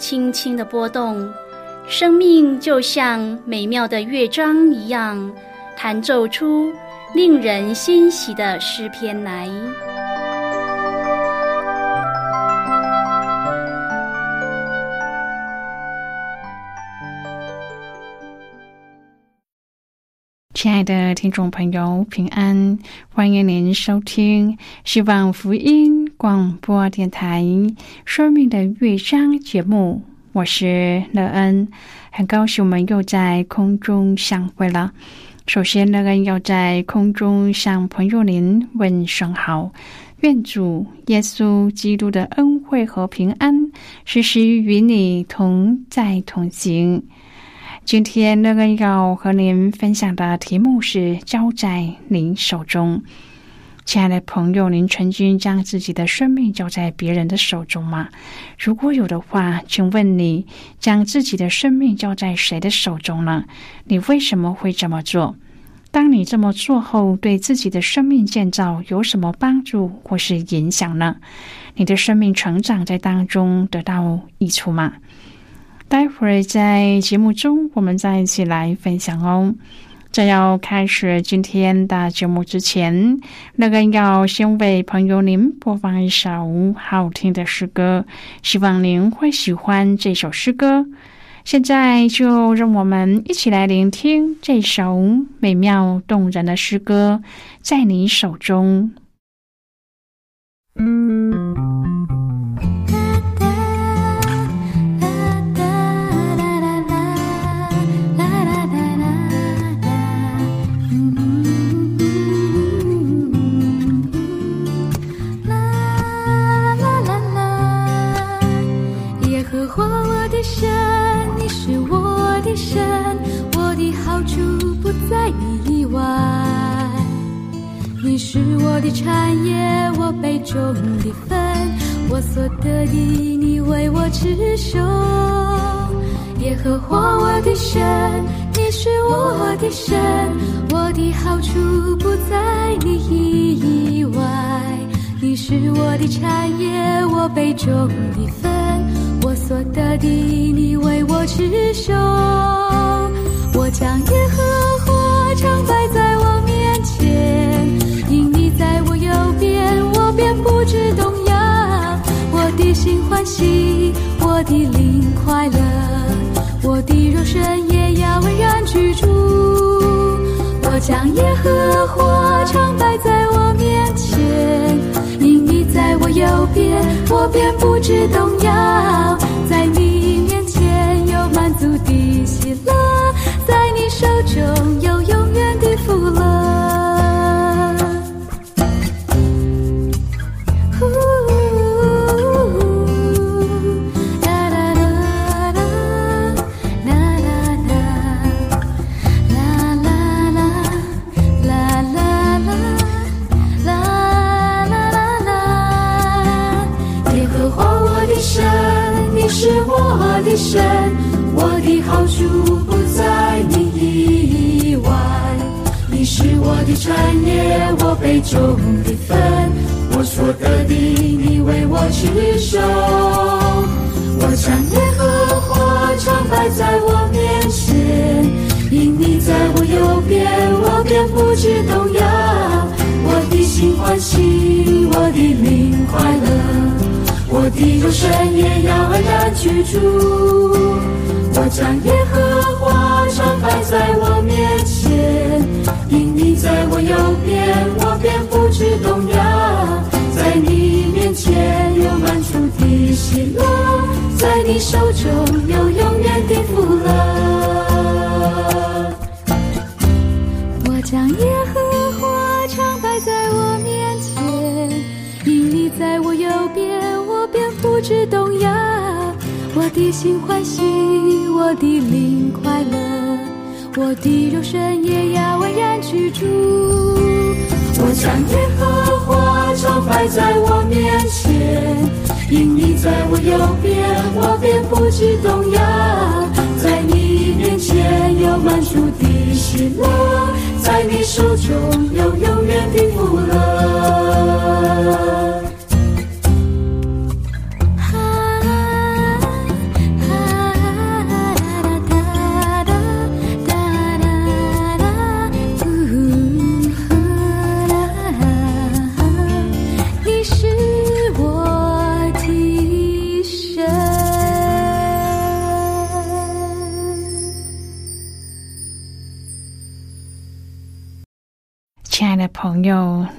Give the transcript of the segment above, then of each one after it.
轻轻的波动，生命就像美妙的乐章一样，弹奏出令人欣喜的诗篇来。亲爱的听众朋友，平安！欢迎您收听希望福音广播电台《生命的乐章》节目，我是乐恩，很高兴我们又在空中相会了。首先，乐恩要在空中向朋友您问声好，愿主耶稣基督的恩惠和平安时时与你同在同行。今天乐恩要和您分享的题目是“交在您手中”。亲爱的朋友，您曾经将自己的生命交在别人的手中吗？如果有的话，请问你将自己的生命交在谁的手中呢？你为什么会这么做？当你这么做后，对自己的生命建造有什么帮助或是影响呢？你的生命成长在当中得到益处吗？待会儿在节目中，我们再一起来分享哦。在要开始今天的节目之前，那个要先为朋友您播放一首好听的诗歌，希望您会喜欢这首诗歌。现在就让我们一起来聆听这首美妙动人的诗歌，在你手中。你是我的产业，我杯中的分，我所得的，你为我持守。耶和华我的神，你是我的神，我的好处不在你以外。你是我的产业，我杯中的分，我所得的，你为我持守。我将耶和华常摆在我不知动摇，我的心欢喜，我的灵快乐，我的肉身也要安然居住。我将耶和华常摆在我面前，因你在我右边，我便不知动摇。在你面前有满足的喜乐，在你手中有耶和华常摆在我面前，因你在我右边，我便不知动摇。在你面前有满足的喜乐，在你手中有永远的福乐。我将耶和华常摆在我面前，因你在我右边。我便不知动摇，的心欢喜，我的灵快乐，我的肉身也要安然居住。我将耶和华常摆在我面前，因你在我右边，我便不知动摇。在你面前有满足的喜乐，在你手中有永远的福乐。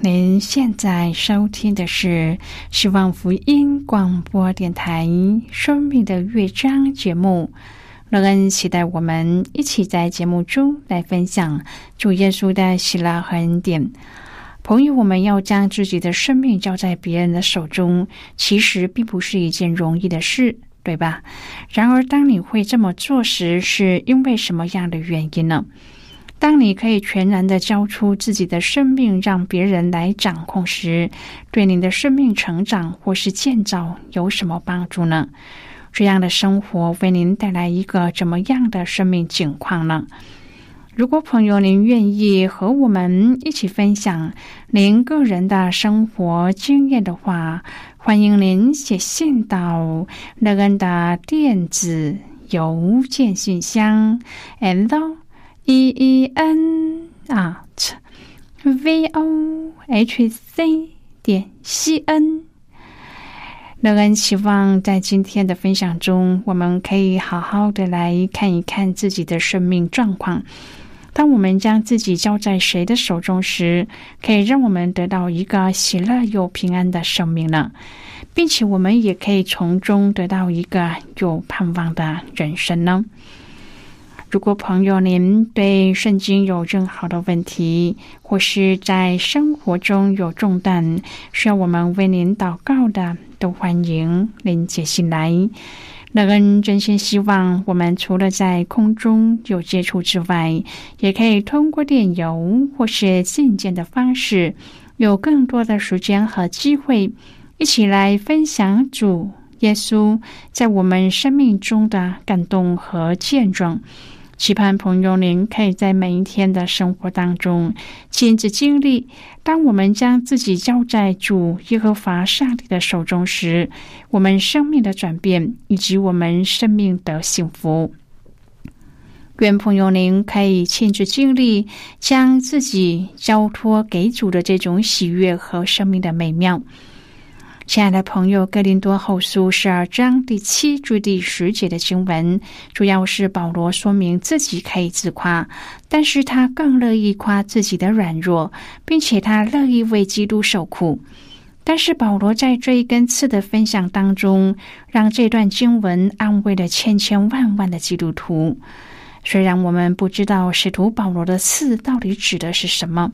您现在收听的是希望福音广播电台《生命的乐章》节目。乐恩期待我们一起在节目中来分享主耶稣的喜乐和恩典。朋友，我们要将自己的生命交在别人的手中，其实并不是一件容易的事，对吧？然而，当你会这么做时，是因为什么样的原因呢？当你可以全然的交出自己的生命，让别人来掌控时，对你的生命成长或是建造有什么帮助呢？这样的生活为您带来一个怎么样的生命境况呢？如果朋友您愿意和我们一起分享您个人的生活经验的话，欢迎您写信到乐恩的电子邮件信箱，and。E e n at v o h c 点 c n。乐恩希望在今天的分享中，我们可以好好的来看一看自己的生命状况。当我们将自己交在谁的手中时，可以让我们得到一个喜乐又平安的生命呢？并且我们也可以从中得到一个有盼望的人生呢？如果朋友您对圣经有任何的问题，或是在生活中有重担需要我们为您祷告的，都欢迎您写信来。乐恩真心希望我们除了在空中有接触之外，也可以通过电邮或是信件的方式，有更多的时间和机会，一起来分享主耶稣在我们生命中的感动和见证。期盼朋友，您可以在每一天的生活当中亲自经历。当我们将自己交在主耶和华上帝的手中时，我们生命的转变以及我们生命的幸福。愿朋友您可以亲自经历，将自己交托给主的这种喜悦和生命的美妙。亲爱的朋友，《哥林多后书》十二章第七至第十节的经文，主要是保罗说明自己可以自夸，但是他更乐意夸自己的软弱，并且他乐意为基督受苦。但是保罗在这一根刺的分享当中，让这段经文安慰了千千万万的基督徒。虽然我们不知道使徒保罗的刺到底指的是什么。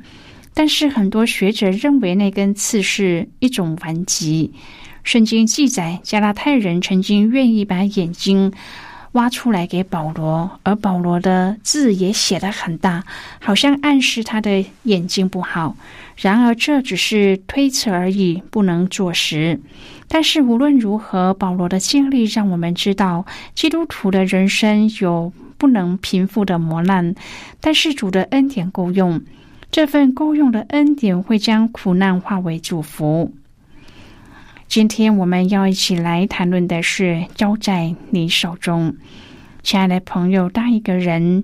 但是很多学者认为那根刺是一种顽疾。圣经记载，加拉太人曾经愿意把眼睛挖出来给保罗，而保罗的字也写得很大，好像暗示他的眼睛不好。然而这只是推测而已，不能坐实。但是无论如何，保罗的经历让我们知道，基督徒的人生有不能平复的磨难，但是主的恩典够用。这份够用的恩典会将苦难化为祝福。今天我们要一起来谈论的是交在你手中，亲爱的朋友。当一个人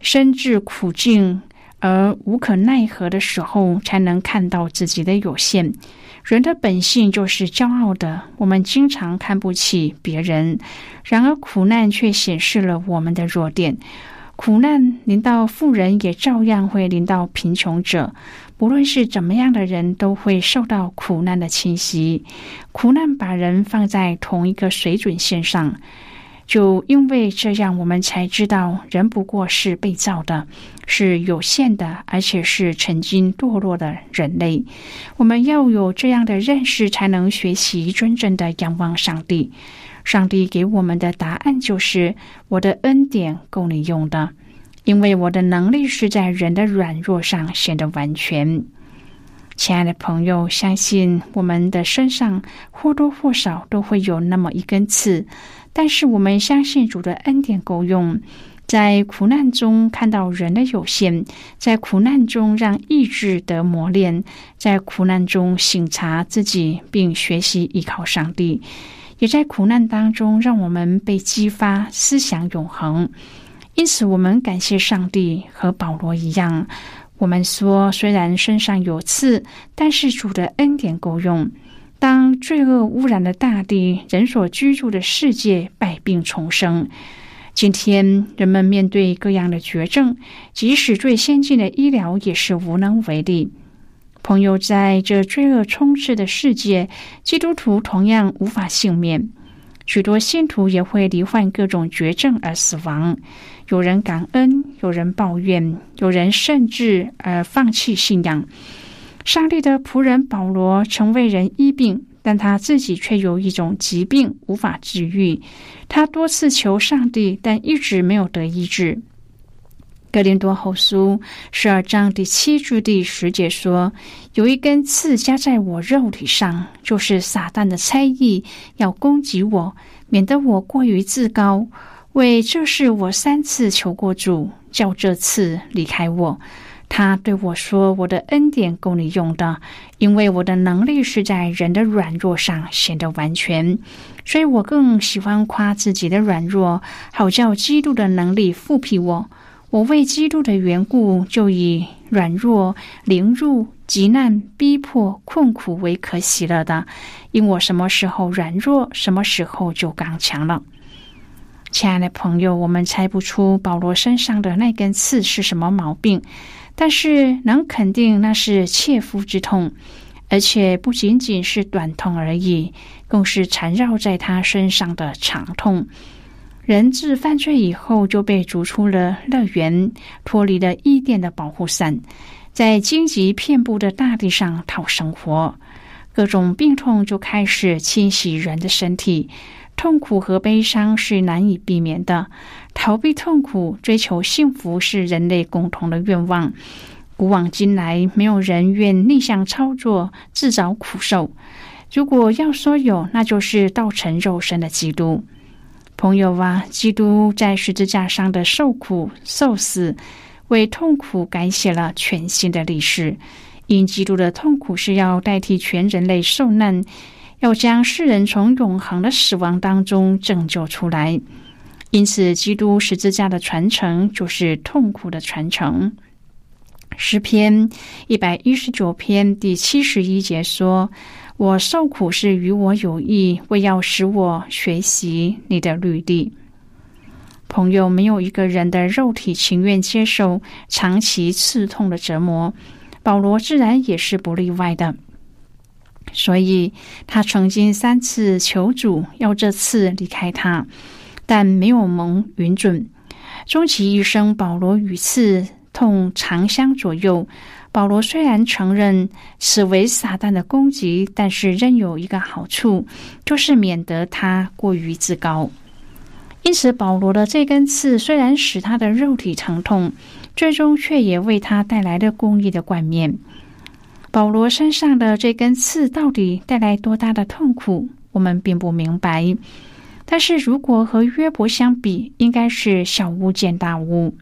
身至苦境而无可奈何的时候，才能看到自己的有限。人的本性就是骄傲的，我们经常看不起别人，然而苦难却显示了我们的弱点。苦难临到富人，也照样会临到贫穷者。不论是怎么样的人，都会受到苦难的侵袭。苦难把人放在同一个水准线上，就因为这样，我们才知道人不过是被造的，是有限的，而且是曾经堕落的人类。我们要有这样的认识，才能学习真正的仰望上帝。上帝给我们的答案就是：“我的恩典够你用的，因为我的能力是在人的软弱上显得完全。”亲爱的朋友，相信我们的身上或多或少都会有那么一根刺，但是我们相信主的恩典够用。在苦难中看到人的有限，在苦难中让意志得磨练，在苦难中省察自己，并学习依靠上帝，也在苦难当中让我们被激发思想永恒。因此，我们感谢上帝，和保罗一样，我们说，虽然身上有刺，但是主的恩典够用。当罪恶污染了大地，人所居住的世界百病丛生。今天，人们面对各样的绝症，即使最先进的医疗也是无能为力。朋友，在这罪恶充斥的世界，基督徒同样无法幸免。许多信徒也会罹患各种绝症而死亡。有人感恩，有人抱怨，有人甚至而放弃信仰。上帝的仆人保罗曾为人医病。但他自己却有一种疾病无法治愈，他多次求上帝，但一直没有得医治。格林多后书十二章第七至第十节说：“有一根刺加在我肉体上，就是撒旦的猜疑，要攻击我，免得我过于自高。为这事，我三次求过主，叫这次离开我。”他对我说：“我的恩典够你用的，因为我的能力是在人的软弱上显得完全。所以我更喜欢夸自己的软弱，好叫基督的能力复辟我。我为基督的缘故，就以软弱、凌辱、极难、逼迫、困苦为可喜乐的，因我什么时候软弱，什么时候就刚强了。”亲爱的朋友，我们猜不出保罗身上的那根刺是什么毛病。但是能肯定那是切肤之痛，而且不仅仅是短痛而已，更是缠绕在他身上的长痛。人自犯罪以后就被逐出了乐园，脱离了伊甸的保护伞，在荆棘遍布的大地上讨生活，各种病痛就开始侵袭人的身体。痛苦和悲伤是难以避免的，逃避痛苦、追求幸福是人类共同的愿望。古往今来，没有人愿逆向操作、自找苦受。如果要说有，那就是道成肉身的基督。朋友啊，基督在十字架上的受苦受死，为痛苦改写了全新的历史。因基督的痛苦是要代替全人类受难。要将世人从永恒的死亡当中拯救出来，因此，基督十字架的传承就是痛苦的传承。诗篇一百一十九篇第七十一节说：“我受苦是与我有益，为要使我学习你的律例。”朋友，没有一个人的肉体情愿接受长期刺痛的折磨，保罗自然也是不例外的。所以，他曾经三次求主要这次离开他，但没有蒙允准。终其一生，保罗与刺痛长相左右。保罗虽然承认此为撒旦的攻击，但是仍有一个好处，就是免得他过于自高。因此，保罗的这根刺虽然使他的肉体疼痛，最终却也为他带来了公义的冠冕。保罗身上的这根刺到底带来多大的痛苦，我们并不明白。但是如果和约伯相比，应该是小巫见大巫。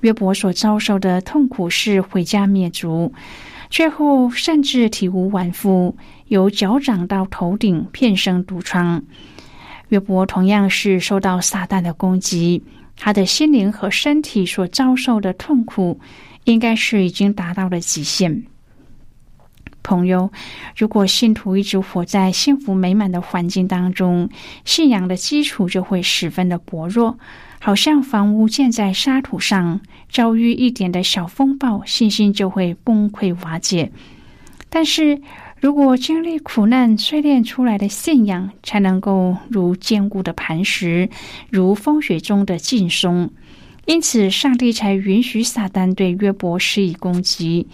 约伯所遭受的痛苦是毁家灭族，最后甚至体无完肤，由脚掌到头顶遍生毒疮。约伯同样是受到撒旦的攻击，他的心灵和身体所遭受的痛苦，应该是已经达到了极限。朋友，如果信徒一直活在幸福美满的环境当中，信仰的基础就会十分的薄弱，好像房屋建在沙土上，遭遇一点的小风暴，信心就会崩溃瓦解。但是如果经历苦难淬炼出来的信仰，才能够如坚固的磐石，如风雪中的劲松。因此，上帝才允许撒旦对约伯施以攻击。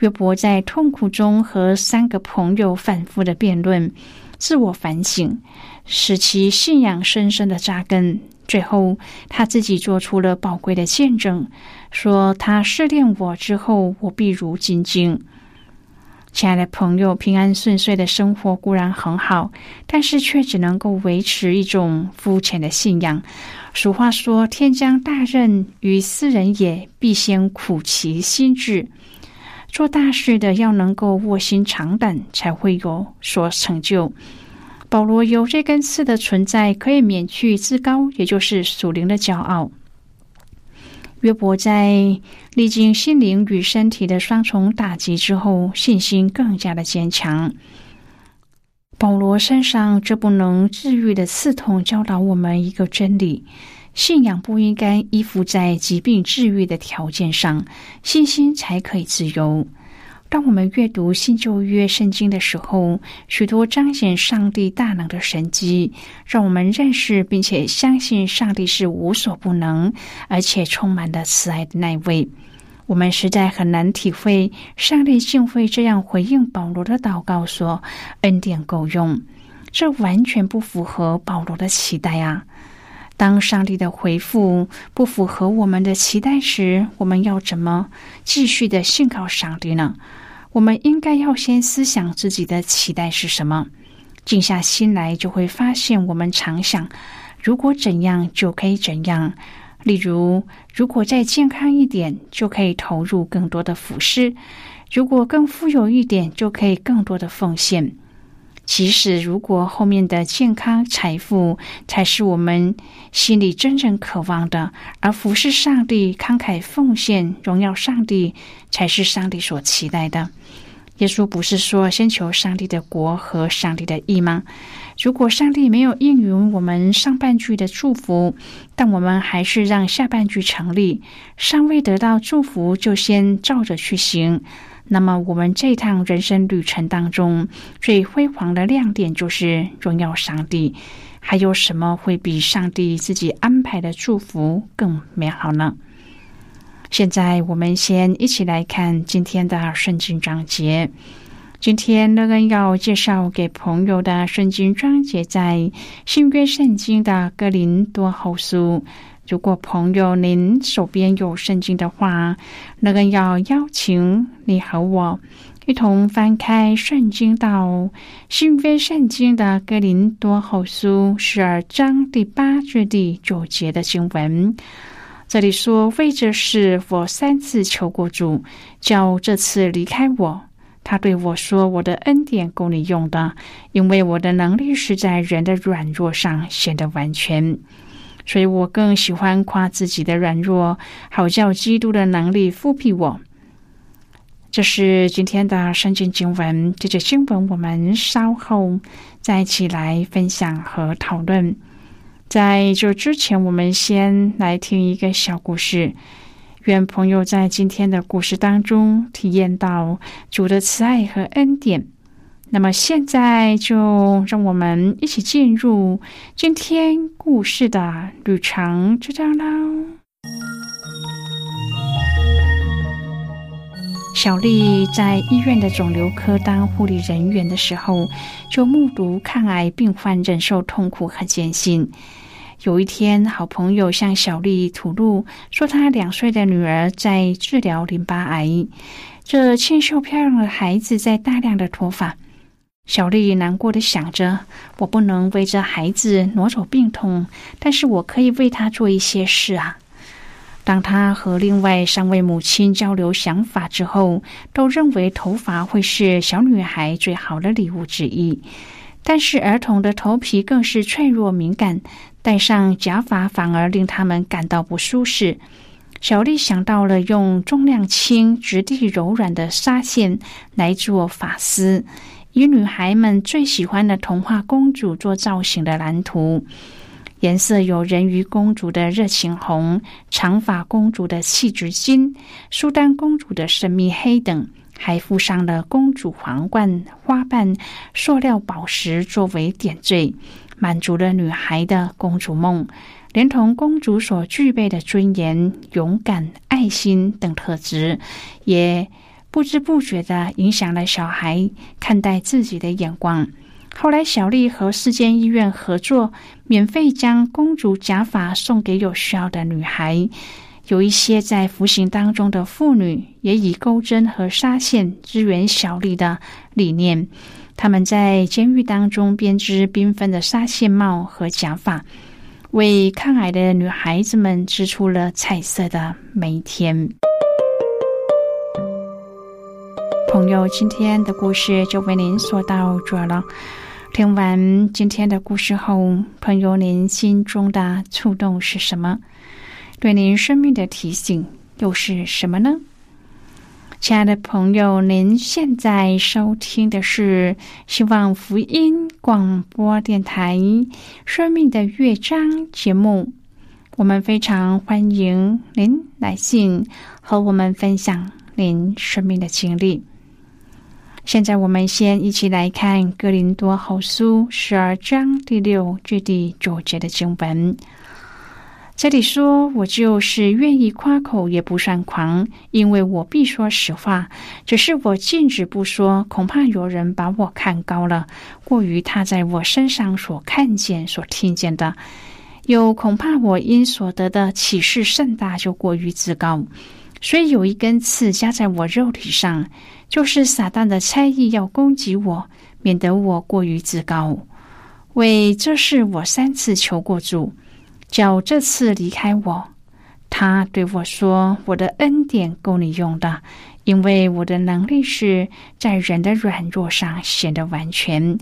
约伯在痛苦中和三个朋友反复的辩论，自我反省，使其信仰深深的扎根。最后，他自己做出了宝贵的见证，说：“他试炼我之后，我必如金晶。”亲爱的朋友，平安顺遂的生活固然很好，但是却只能够维持一种肤浅的信仰。俗话说：“天将大任于斯人也，必先苦其心志。”做大事的要能够卧薪尝胆，才会有所成就。保罗有这根刺的存在，可以免去自高，也就是属灵的骄傲。约伯在历经心灵与身体的双重打击之后，信心更加的坚强。保罗身上这不能治愈的刺痛，教导我们一个真理：信仰不应该依附在疾病治愈的条件上，信心才可以自由。当我们阅读新旧约圣经的时候，许多彰显上帝大能的神迹，让我们认识并且相信上帝是无所不能，而且充满了慈爱的那位。我们实在很难体会上帝竟会这样回应保罗的祷告，说恩典够用。这完全不符合保罗的期待啊！当上帝的回复不符合我们的期待时，我们要怎么继续的信靠上帝呢？我们应该要先思想自己的期待是什么，静下心来就会发现，我们常想如果怎样就可以怎样。例如，如果再健康一点，就可以投入更多的服饰；如果更富有一点，就可以更多的奉献。即使如果后面的健康、财富才是我们心里真正渴望的，而服侍上帝、慷慨奉献、荣耀上帝，才是上帝所期待的。耶稣不是说先求上帝的国和上帝的义吗？如果上帝没有应允我们上半句的祝福，但我们还是让下半句成立，尚未得到祝福就先照着去行。那么，我们这趟人生旅程当中最辉煌的亮点就是荣耀上帝。还有什么会比上帝自己安排的祝福更美好呢？现在，我们先一起来看今天的圣经章节。今天乐恩要介绍给朋友的圣经章节，在新约圣经的哥林多后书。如果朋友您手边有圣经的话，那个要邀请你和我一同翻开圣经到新约圣经的哥林多后书十二章第八至第九节的经文。这里说：“为这事，我三次求过主，叫这次离开我。他对我说：‘我的恩典够你用的，因为我的能力是在人的软弱上显得完全。’”所以我更喜欢夸自己的软弱，好叫基督的能力复辟我。这是今天的圣经经文，这节经文我们稍后再一起来分享和讨论。在这之前，我们先来听一个小故事。愿朋友在今天的故事当中体验到主的慈爱和恩典。那么现在就让我们一起进入今天故事的旅程，就这样啦。小丽在医院的肿瘤科当护理人员的时候，就目睹抗癌病患忍受痛苦和艰辛。有一天，好朋友向小丽吐露说，她两岁的女儿在治疗淋巴癌，这清秀漂亮的孩子在大量的脱发。小丽难过的想着：“我不能为这孩子挪走病痛，但是我可以为他做一些事啊。”当他和另外三位母亲交流想法之后，都认为头发会是小女孩最好的礼物之一。但是儿童的头皮更是脆弱敏感，戴上假发反而令他们感到不舒适。小丽想到了用重量轻、质地柔软的纱线来做发丝。以女孩们最喜欢的童话公主做造型的蓝图，颜色有人鱼公主的热情红、长发公主的气质金、苏丹公主的神秘黑等，还附上了公主皇冠、花瓣、塑料宝石作为点缀，满足了女孩的公主梦，连同公主所具备的尊严、勇敢、爱心等特质，也。不知不觉的影响了小孩看待自己的眼光，后来，小丽和四间医院合作，免费将公主假发送给有需要的女孩。有一些在服刑当中的妇女，也以钩针和纱线支援小丽的理念。他们在监狱当中编织缤纷的纱线帽和假发，为抗癌的女孩子们织出了彩色的每一天。朋友，今天的故事就为您说到这了。听完今天的故事后，朋友，您心中的触动是什么？对您生命的提醒又是什么呢？亲爱的朋友，您现在收听的是希望福音广播电台《生命的乐章》节目。我们非常欢迎您来信和我们分享您生命的经历。现在，我们先一起来看《哥林多后书》十二章第六至第九节的经文。这里说：“我就是愿意夸口，也不算狂，因为我必说实话。只是我禁止不说，恐怕有人把我看高了，过于他在我身上所看见、所听见的；又恐怕我因所得的启示甚大，就过于自高。所以有一根刺加在我肉体上。”就是撒旦的猜疑要攻击我，免得我过于自高。为这事，我三次求过主，叫这次离开我。他对我说：“我的恩典够你用的，因为我的能力是在人的软弱上显得完全。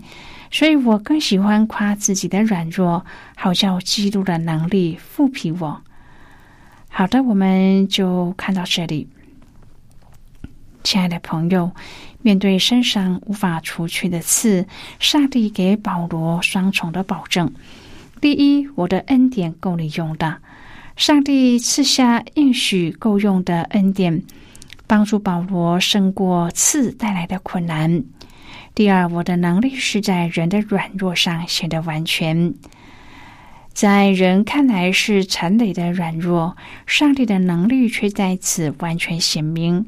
所以我更喜欢夸自己的软弱，好叫基督的能力复辟我。”好的，我们就看到这里。亲爱的朋友，面对身上无法除去的刺，上帝给保罗双重的保证：第一，我的恩典够你用的；上帝赐下应许够用的恩典，帮助保罗胜过刺带来的困难。第二，我的能力是在人的软弱上显得完全，在人看来是残累的软弱，上帝的能力却在此完全显明。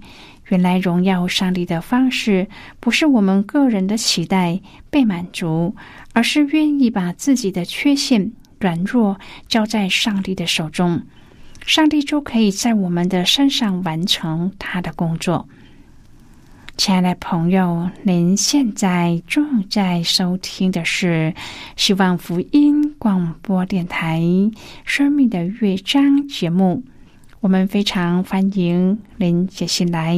原来荣耀上帝的方式，不是我们个人的期待被满足，而是愿意把自己的缺陷、软弱交在上帝的手中，上帝就可以在我们的身上完成他的工作。亲爱的朋友，您现在正在收听的是希望福音广播电台《生命的乐章》节目。我们非常欢迎您写信来，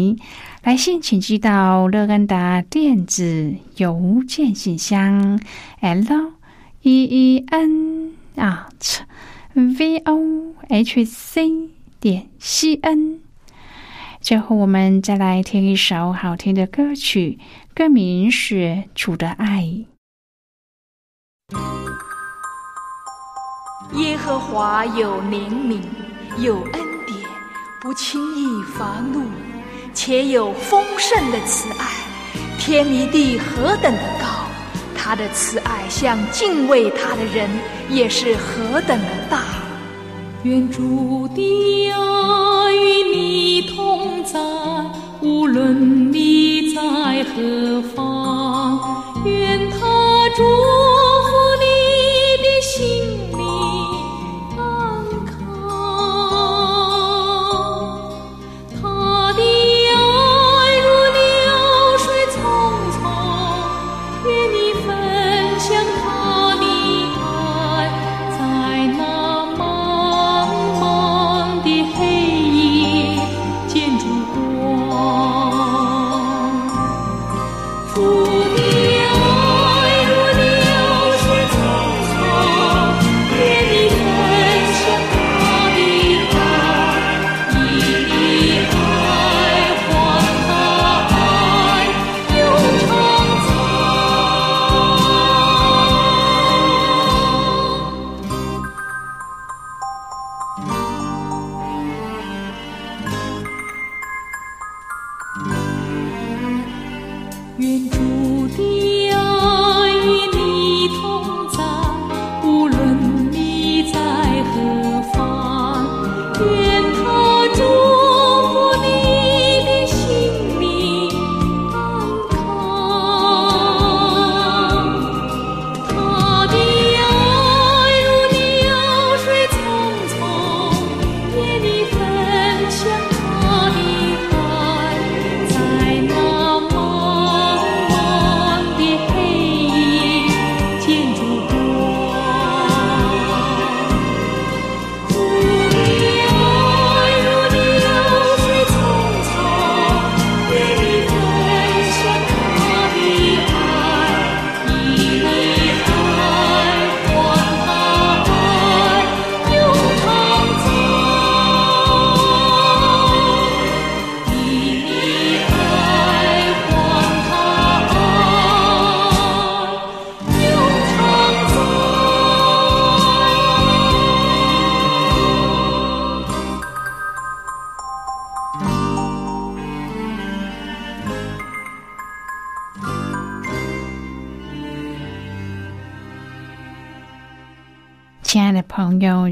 来信请寄到乐安的电子邮件信箱：l e e n at v o h c 点 c n。最后，我们再来听一首好听的歌曲，歌名是《主的爱》。耶和华有怜悯，有恩典。不轻易发怒，且有丰盛的慈爱。天离地何等的高，他的慈爱向敬畏他的人也是何等的大。愿主的爱与你同在，无论你在何方。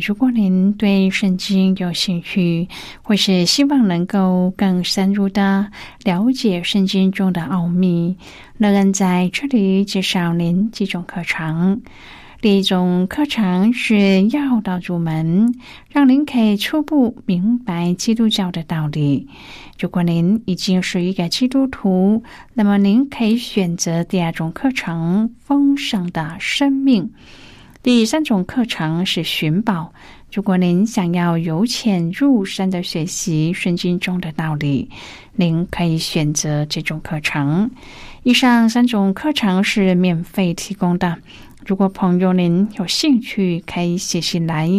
如果您对圣经有兴趣，或是希望能够更深入的了解圣经中的奥秘，乐恩在这里介绍您几种课程。第一种课程是要道入门，让您可以初步明白基督教的道理。如果您已经是一个基督徒，那么您可以选择第二种课程——丰盛的生命。第三种课程是寻宝。如果您想要由浅入深的学习圣经中的道理，您可以选择这种课程。以上三种课程是免费提供的。如果朋友您有兴趣，可以写信来。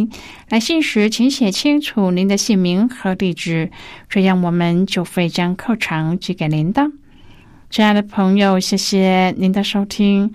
来信时，请写清楚您的姓名和地址，这样我们就会将课程寄给您的。亲爱的朋友，谢谢您的收听。